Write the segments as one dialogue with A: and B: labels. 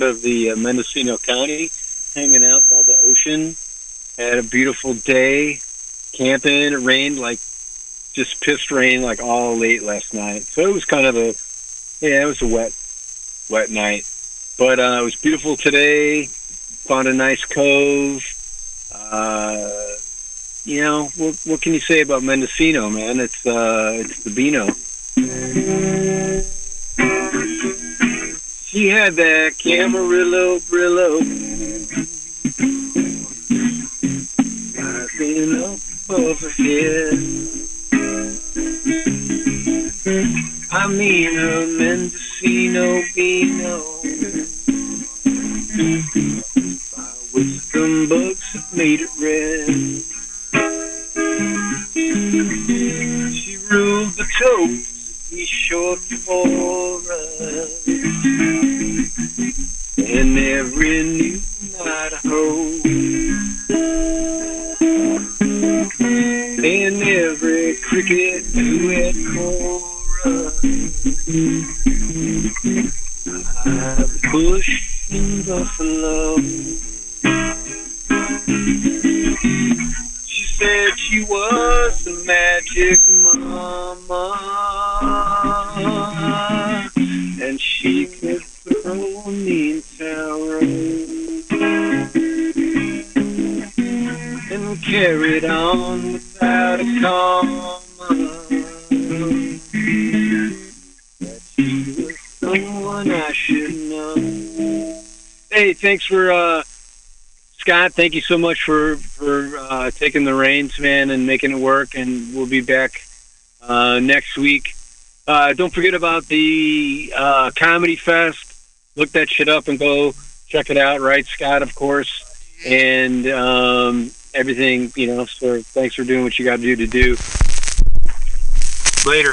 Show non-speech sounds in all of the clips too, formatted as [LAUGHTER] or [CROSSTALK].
A: part of the uh, Mendocino County, hanging out by the ocean. Had a beautiful day, camping. It rained like just pissed rain like all late last night. So it was kind of a yeah, it was a wet, wet night. But uh, it was beautiful today. Found a nice cove. Uh, you know what? What can you say about Mendocino, man? It's uh, it's the Beano. She had that Camarillo Brillo. Above her head. I mean a Mendocino Beano. My wisdom bugs have made it red. She ruled the toast, be short for us. And every new Idaho. And every cricket duet chorus. I push in Buffalo. Said she was the magic mama, and she could throw me in tarot and carried on without a comma. That she was someone I should know. Hey, thanks for uh, Scott. Thank you so much for for uh, taking the reins, man, and making it work. And we'll be back uh, next week. Uh, don't forget about the uh, comedy fest. Look that shit up and go check it out. Right, Scott, of course, and um, everything. You know. So thanks for doing what you got to do to do. Later.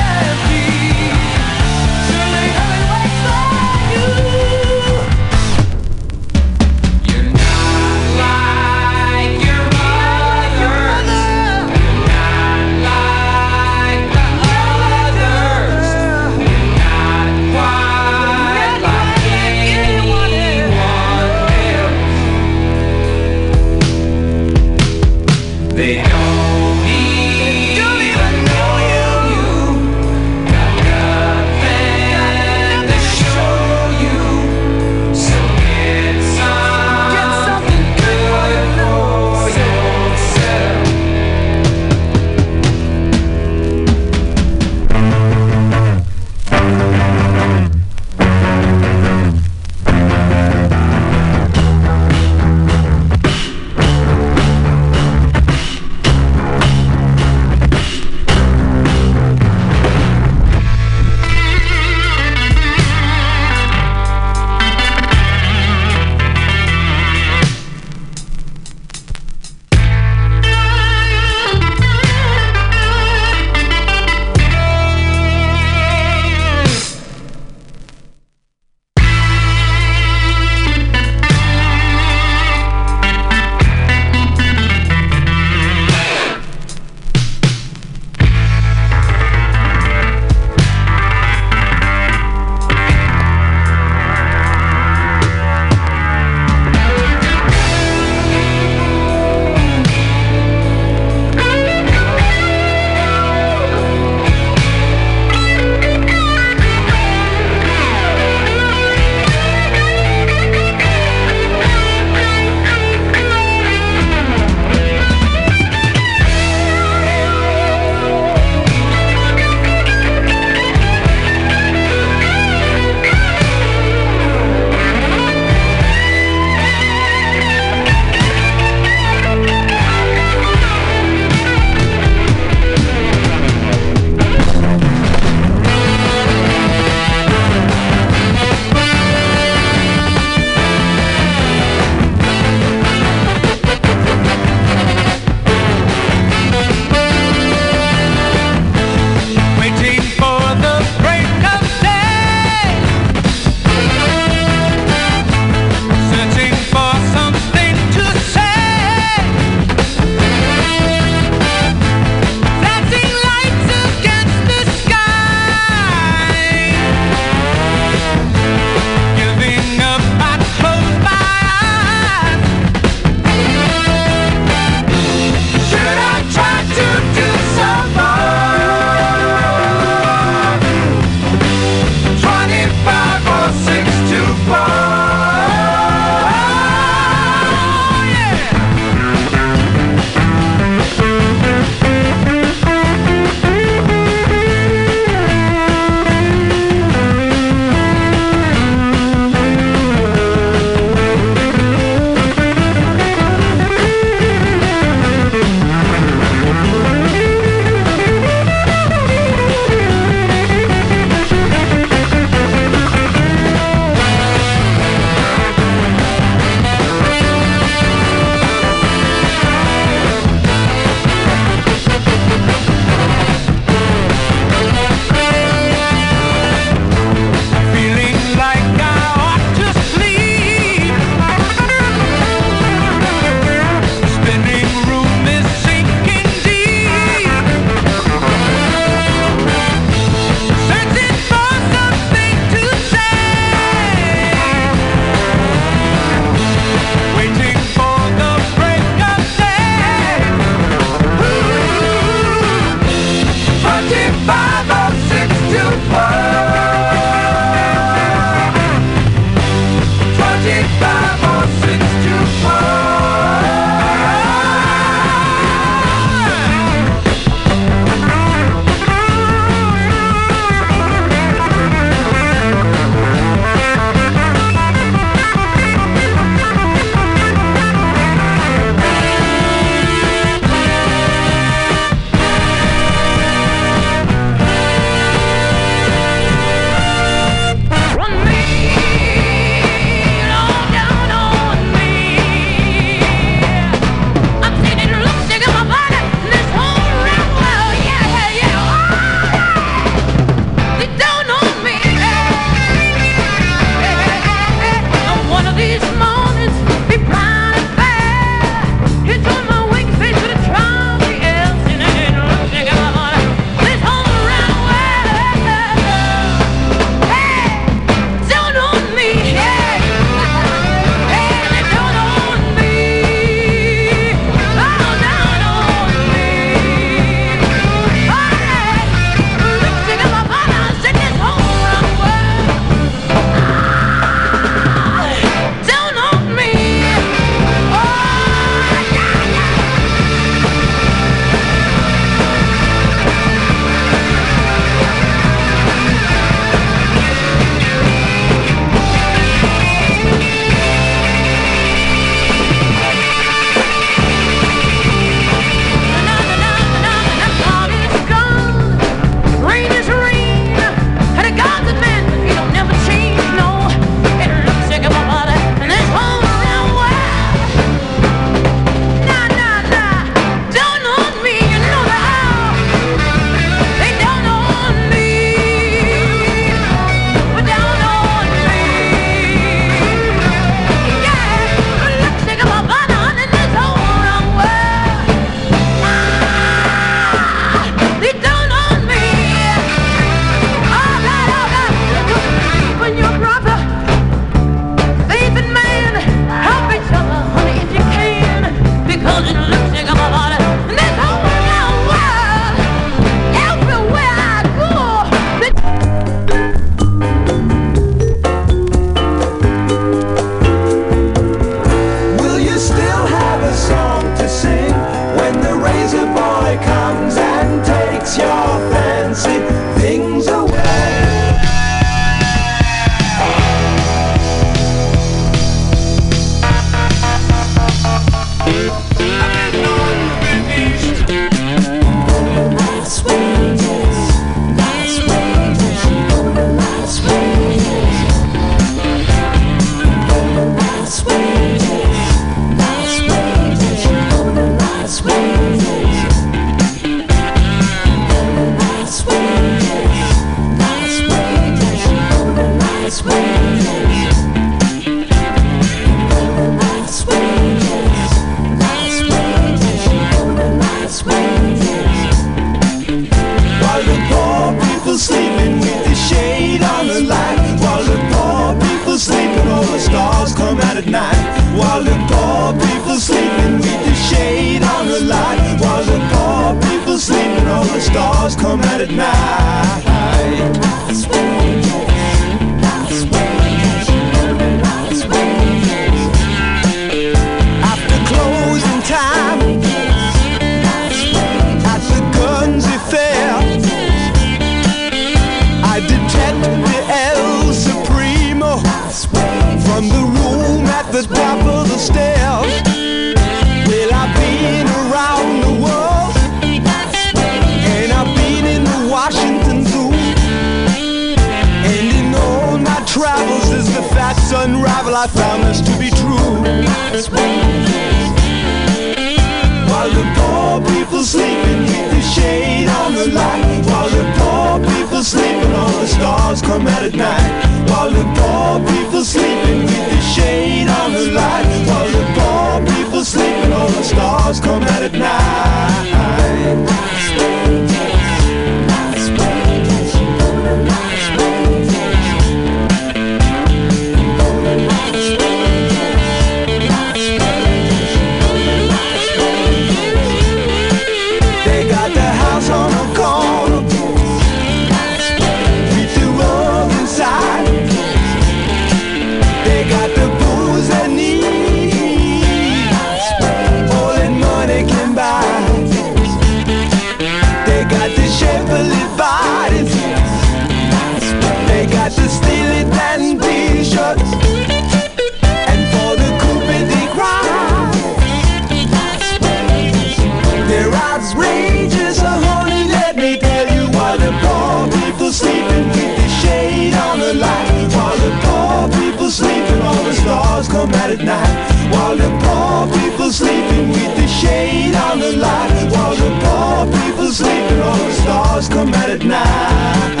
B: come out at night While the poor people sleeping with the shade on the light While the poor people sleeping all the stars come out at night.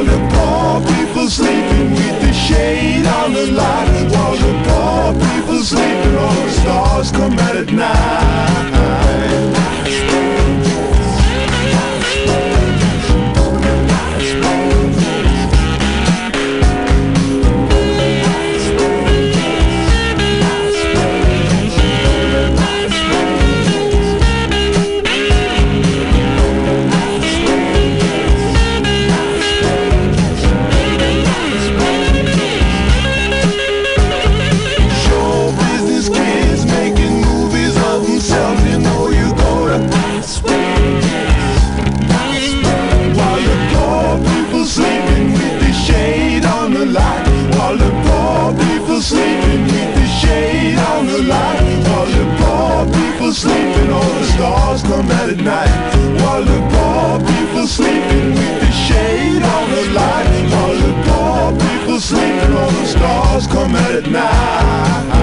B: While the poor people sleeping with the shade on the light While the poor people sleeping all the stars come out at night. clouds come out.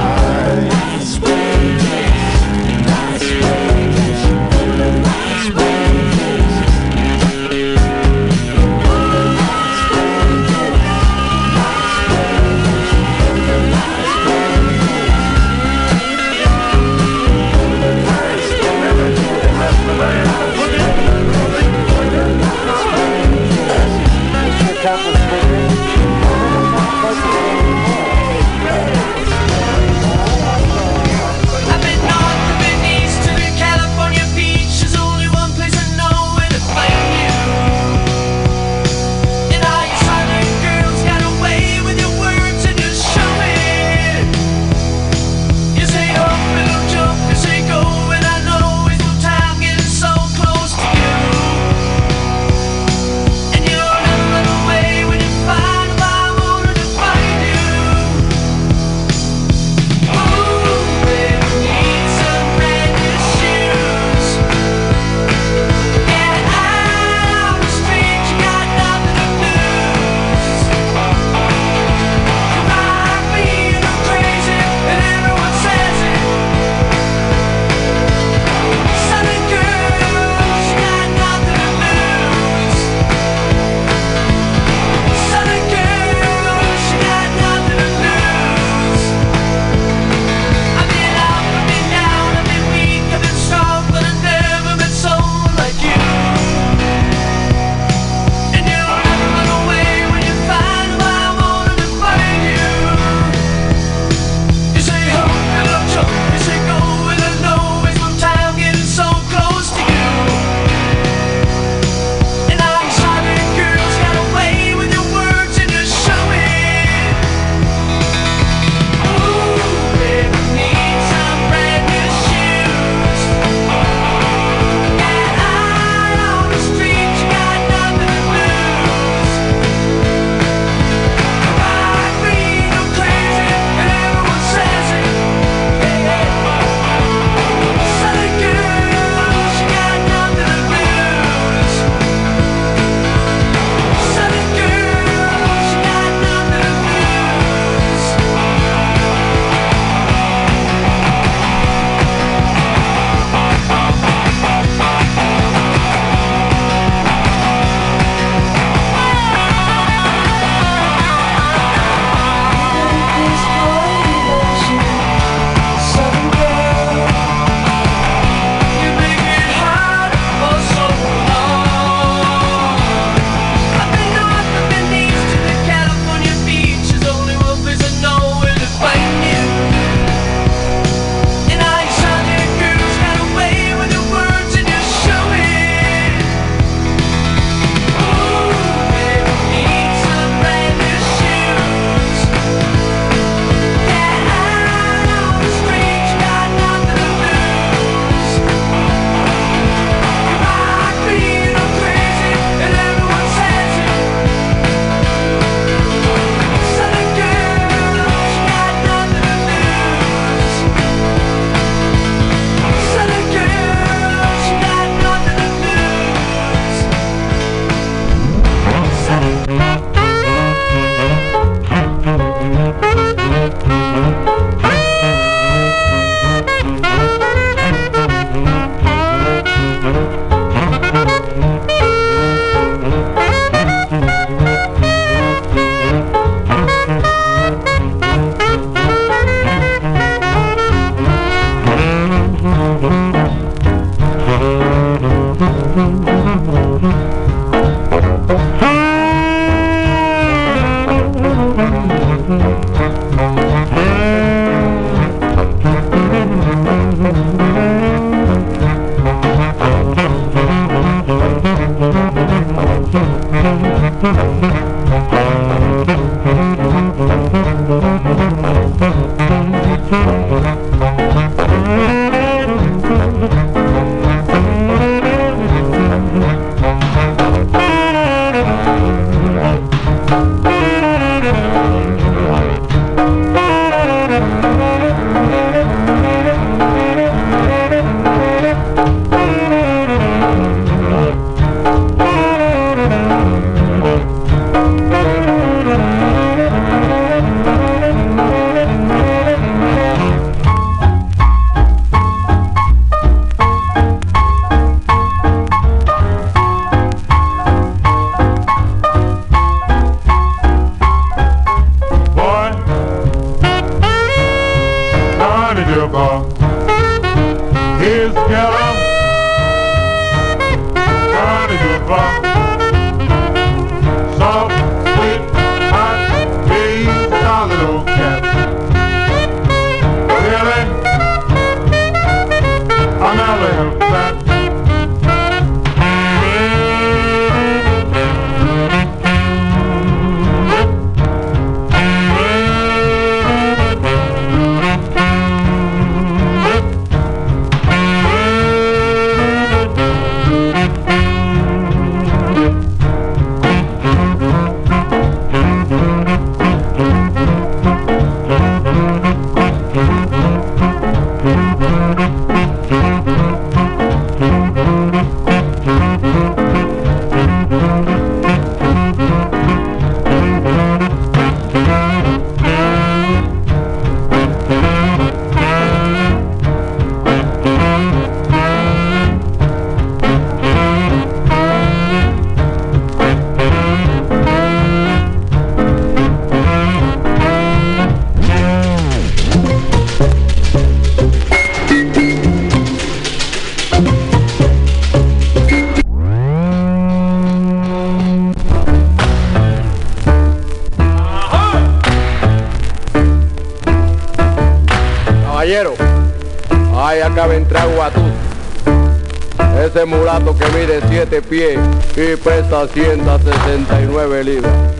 C: Y pesa 169 libras.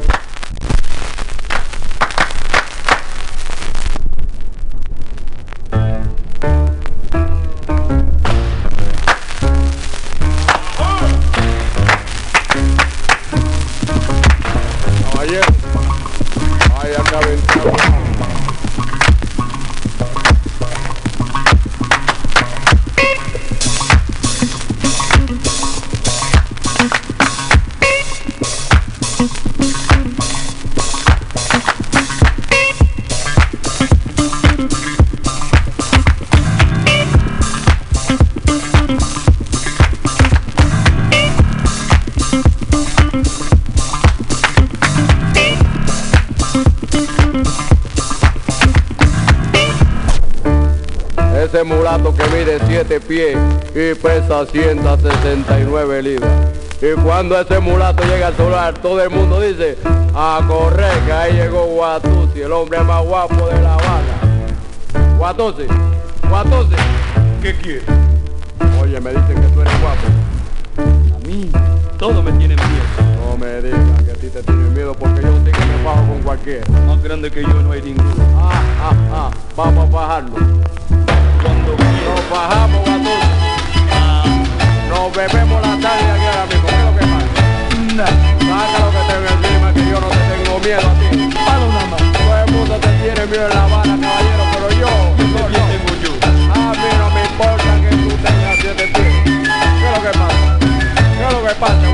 C: 269 libras. Y cuando ese mulato llega al solar, todo el mundo dice, a correr, que ahí llegó Guatusi, el hombre más guapo de La Habana. Guatusi, Guatusi.
D: ¿Qué quieres?
C: Oye, me dicen que tú eres guapo.
D: A mí, todo me tiene miedo.
C: No me digas que a ti te tiene miedo porque yo sí que me bajo con cualquiera.
D: Más grande que yo no hay ninguno.
C: Ah, ah, ah, vamos a bajarlo.
D: Cuando
C: nos bajamos, Guatusi. Nos bebemos la tarde aquí ahora mismo. ¿Qué es lo que pasa? Saca lo que tengo encima, que yo no te tengo miedo a ti.
D: Palo nada más.
C: Todo el mundo te tiene miedo en La Habana, caballero, pero yo,
D: ¿Qué
C: no, no. A mí no me importa que tú tengas siete pies. ¿Qué es lo que pasa? ¿Qué es lo que pasa.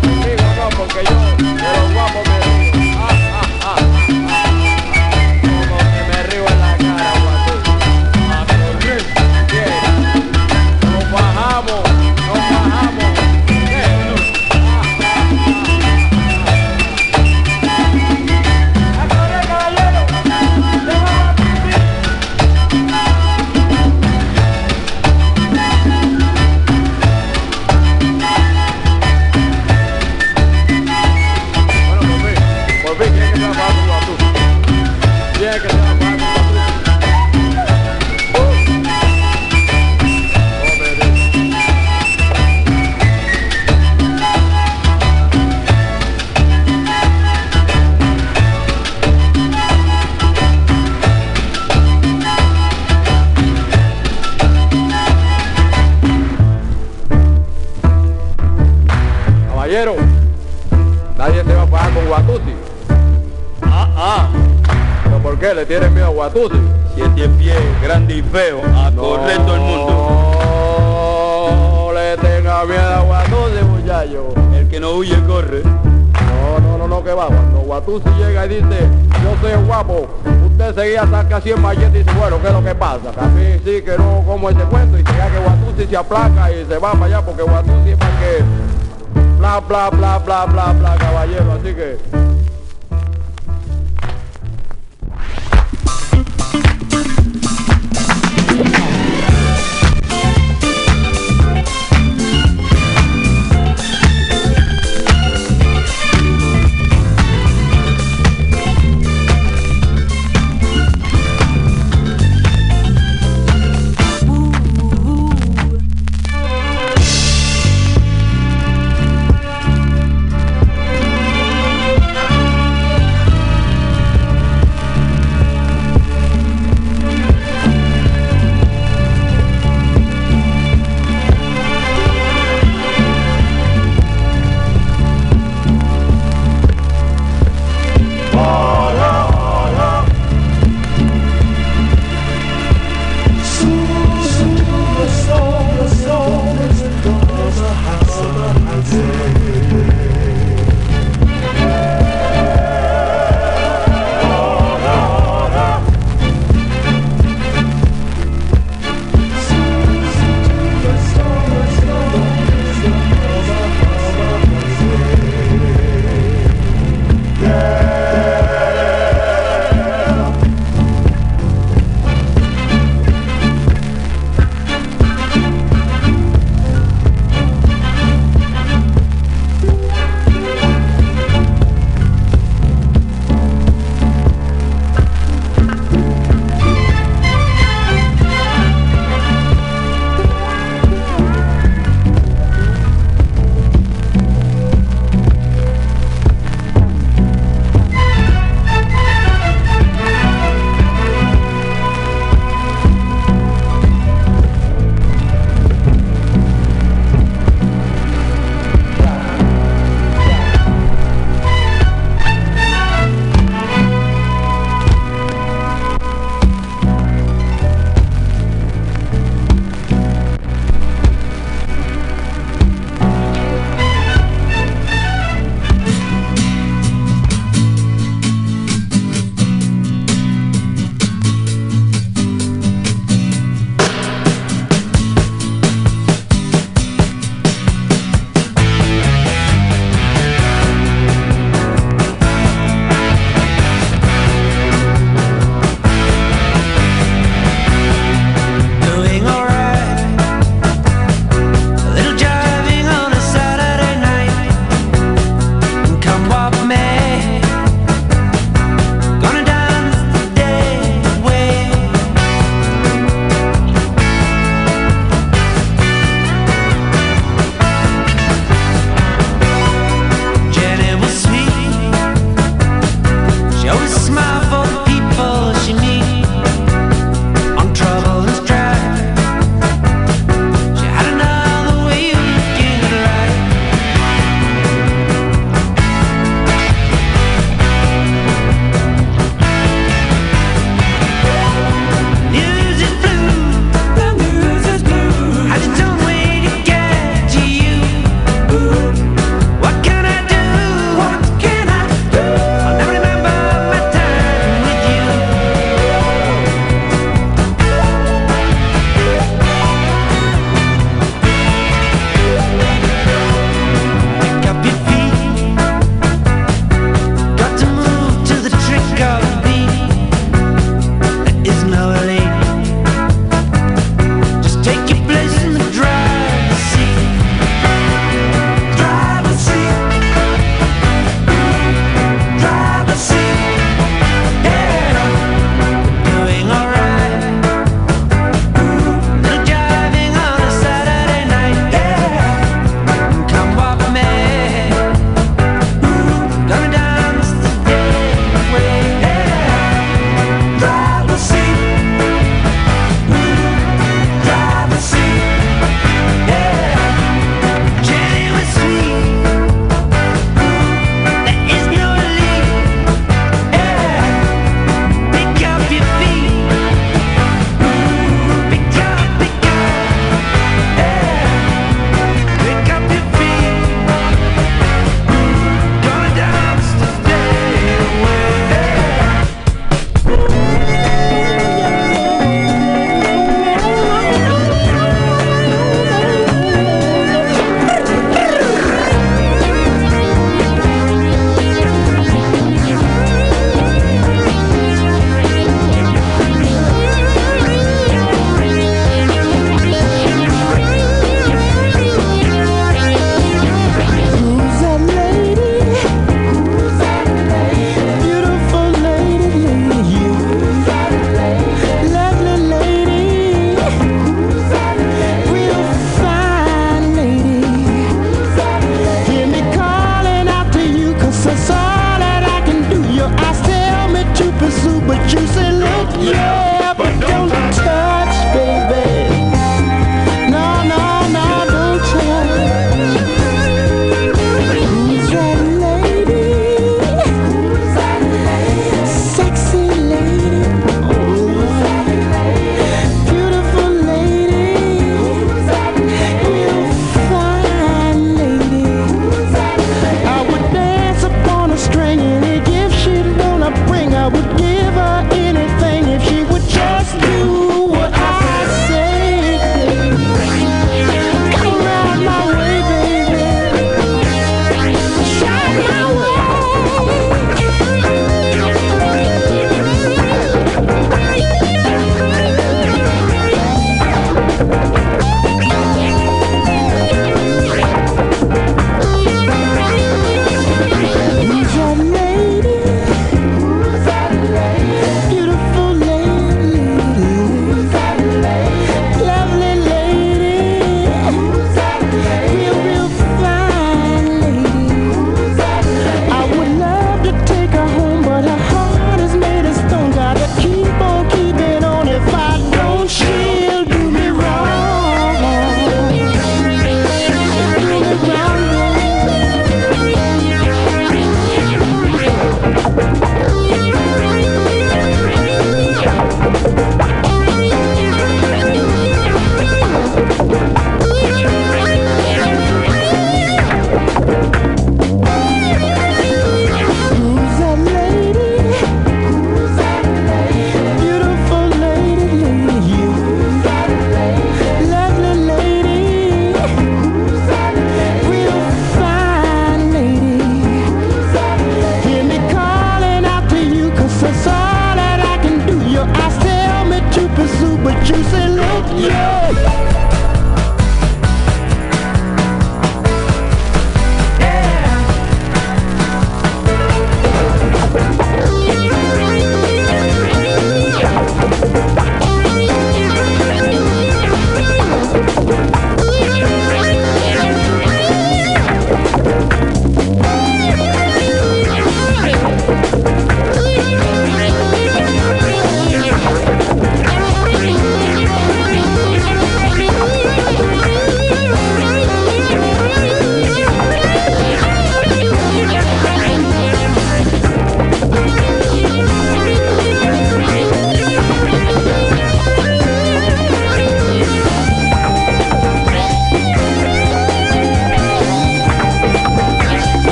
C: Conmigo no, porque yo de los guapos Guatusi?
D: Siete pies, grande y feo. A correr todo el mundo.
C: No le tenga miedo a muchacho.
D: El que no huye, corre.
C: No, no, no, no, que va. Cuando Guatusi llega y dice, yo soy guapo, usted seguía saca 100 malletas y dice, bueno, ¿qué es lo que pasa? Que a mí sí que no como ese cuento y se que Guatusi se aplaca y se va para allá porque Guatusi es para que bla, bla, bla, bla, bla, bla, caballero. Así que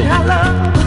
E: Hey!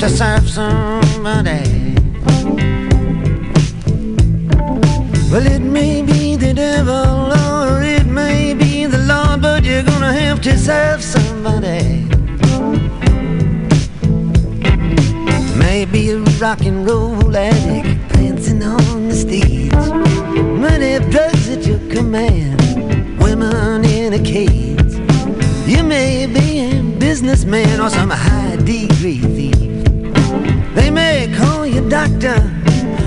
B: To
F: serve somebody. Well, it may be the devil or it may be the Lord, but you're gonna have to serve somebody. Maybe a rock and roll addict dancing on the stage. Money, drugs at your command, women in a cage. You may be a businessman or some high degree. They may call you doctor,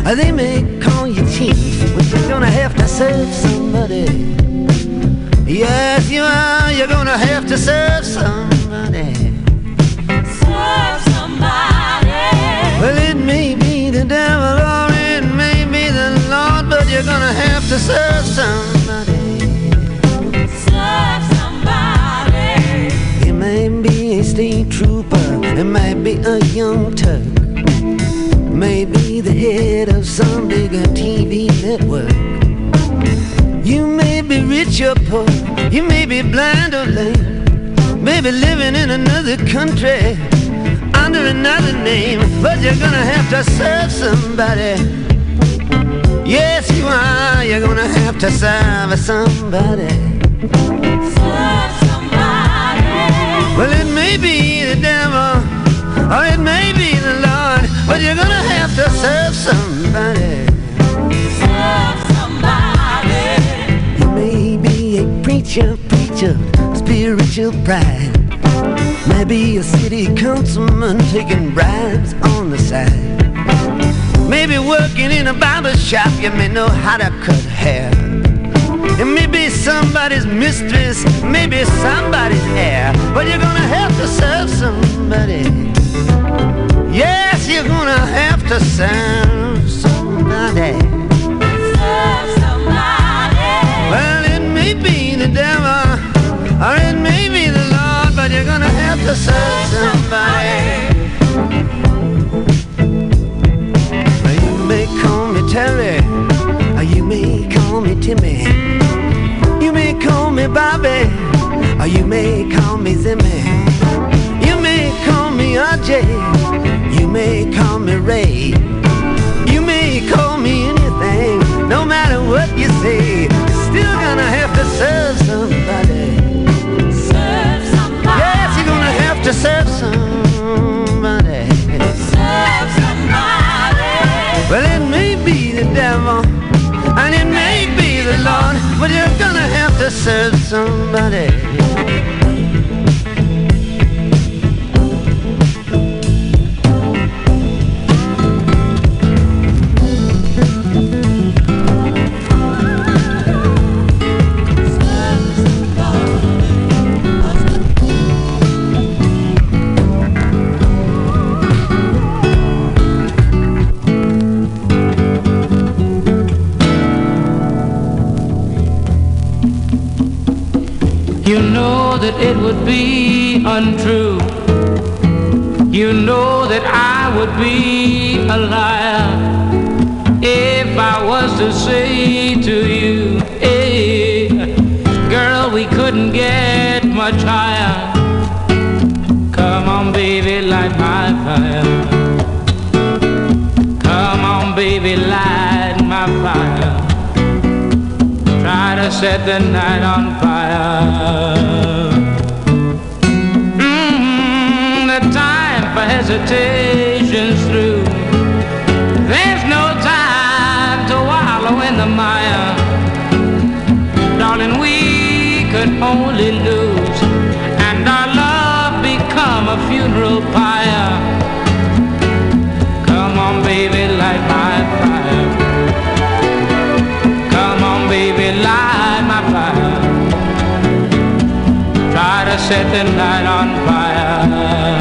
F: or they may call you chief, but you're gonna have to serve somebody. Yes, you are. You're gonna have to serve somebody.
G: Serve somebody.
F: Well, it may be the devil or it may be the Lord, but you're gonna have to serve somebody.
G: Serve somebody.
F: It may be a state trooper, it might be a young Turk, maybe the head of some bigger TV network. You may be rich or poor, you may be blind or lame, maybe living in another country under another name, but you're gonna have to serve somebody. Yes, you are. You're gonna have to serve somebody.
G: Serve somebody.
F: Well, it may be the devil, or it may be the Lord, but you're gonna have to serve somebody.
G: Serve somebody.
F: You may be a preacher, preacher, spiritual pride. Maybe a city councilman taking bribes on the side. Maybe working in a barber shop, you may know how to cut hair. It may be somebody's mistress, maybe somebody's heir, but you're gonna have to serve somebody. Yes, you're gonna have to serve somebody.
G: Serve somebody.
F: Well, it may be the devil, or it may be the Lord, but you're gonna have to serve somebody. Well, you may call me Terry, or you may call me Timmy. You may call me Bobby, or you may call me Zimmy. You may call me RJ, may call me Ray. You may call me anything, no matter what you say. You're still gonna have to serve somebody.
G: Serve somebody.
F: Yes, you're gonna have to serve somebody.
G: Serve somebody.
F: Well, it may be the devil, and it may be the Lord, but you're gonna have to serve somebody.
H: That it would be untrue. You know that I would be a liar if I was to say to you, hey, girl, we couldn't get much higher. Come on, baby, light my fire. Come on, baby, light my fire try to set the night on fire. Hesitation's through. There's no time to wallow in the mire. Darling, we could only lose, and our love become a funeral pyre. Come on, baby, light my fire. Come on, baby, light my fire. Try to set the night on fire.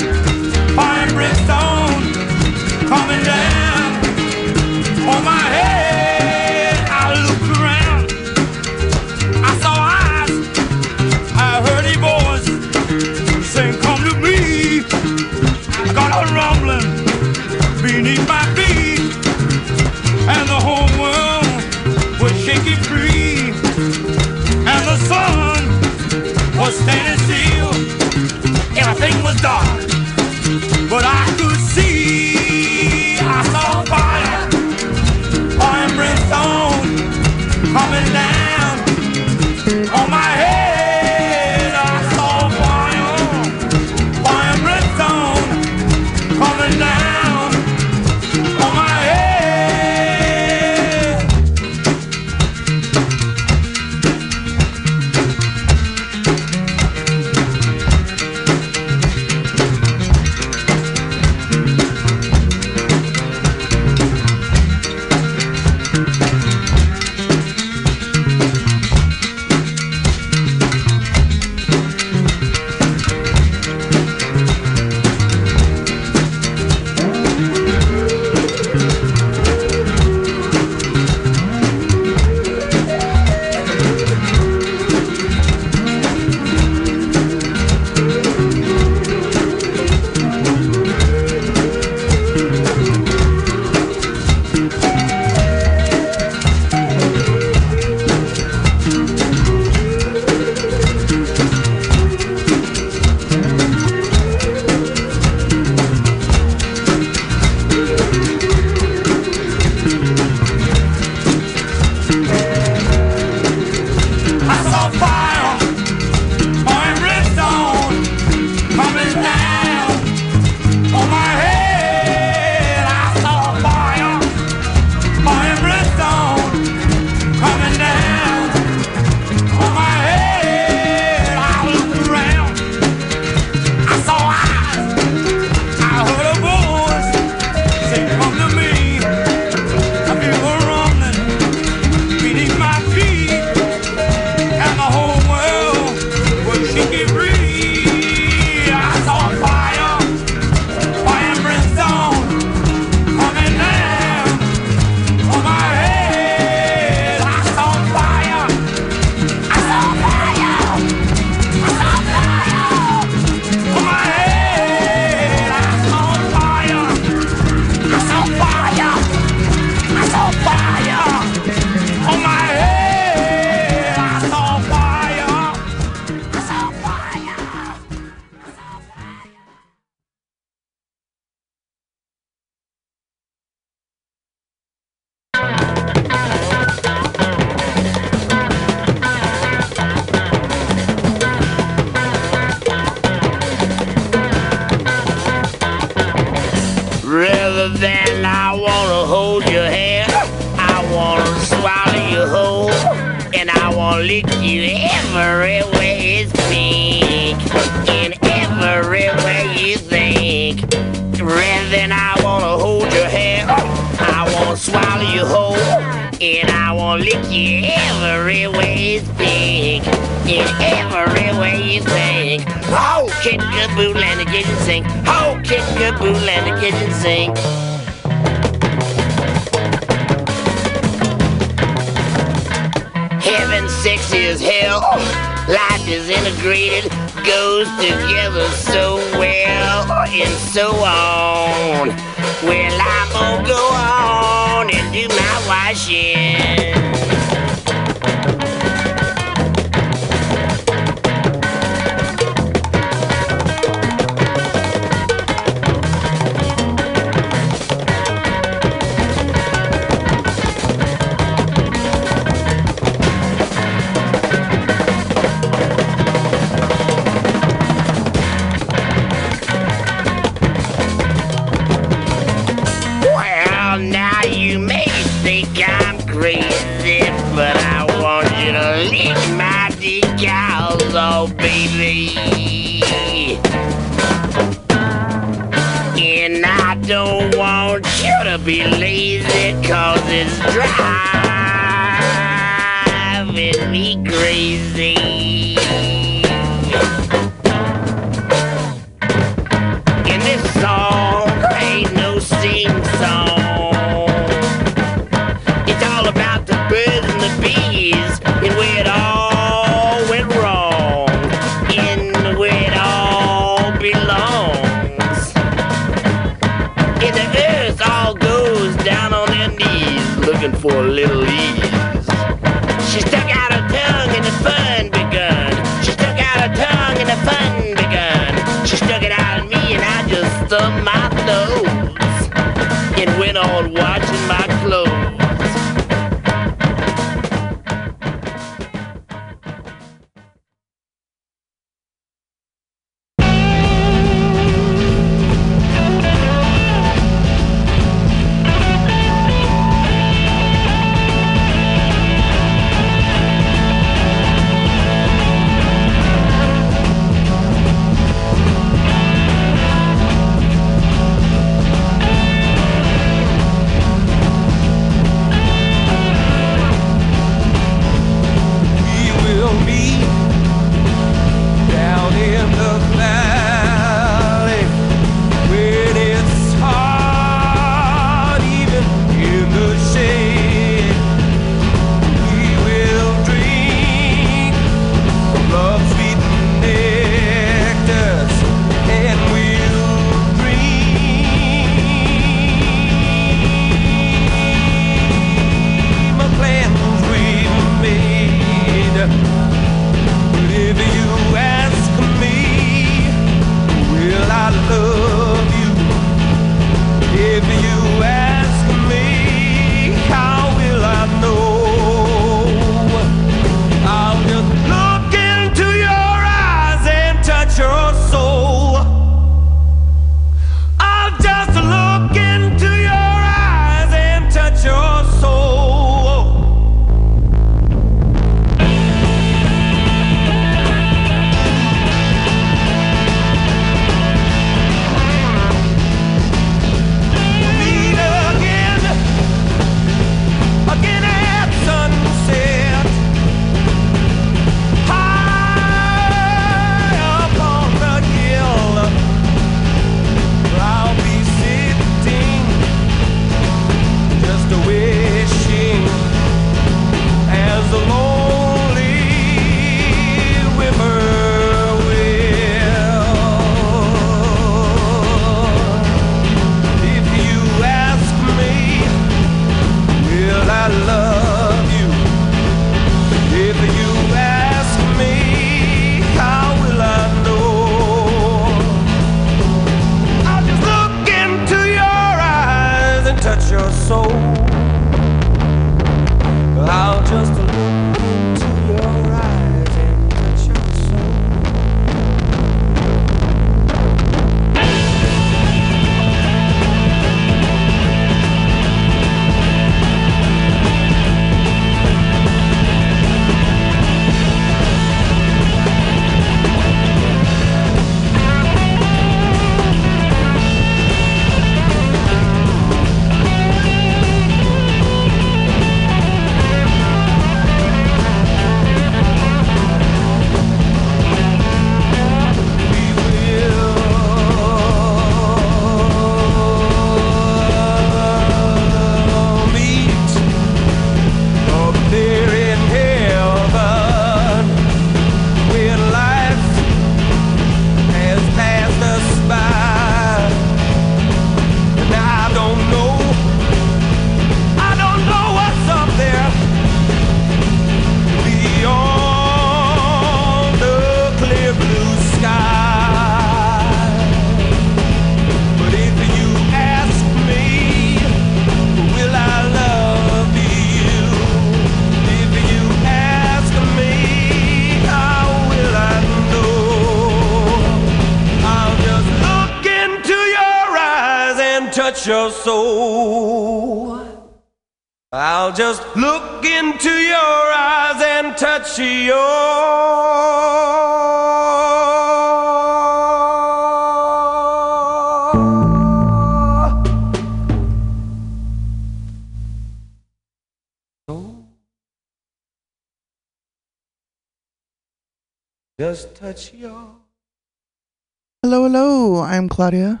I: Claudia.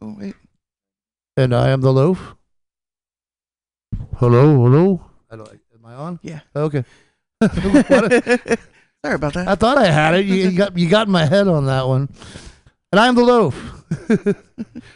I: Oh wait.
J: And I am the loaf. Hello, hello. I don't, am I on?
I: Yeah.
J: Oh, okay. [LAUGHS]
I: Sorry about that.
J: I thought I had it. You, you got you got my head on that one. And I'm the loaf. [LAUGHS]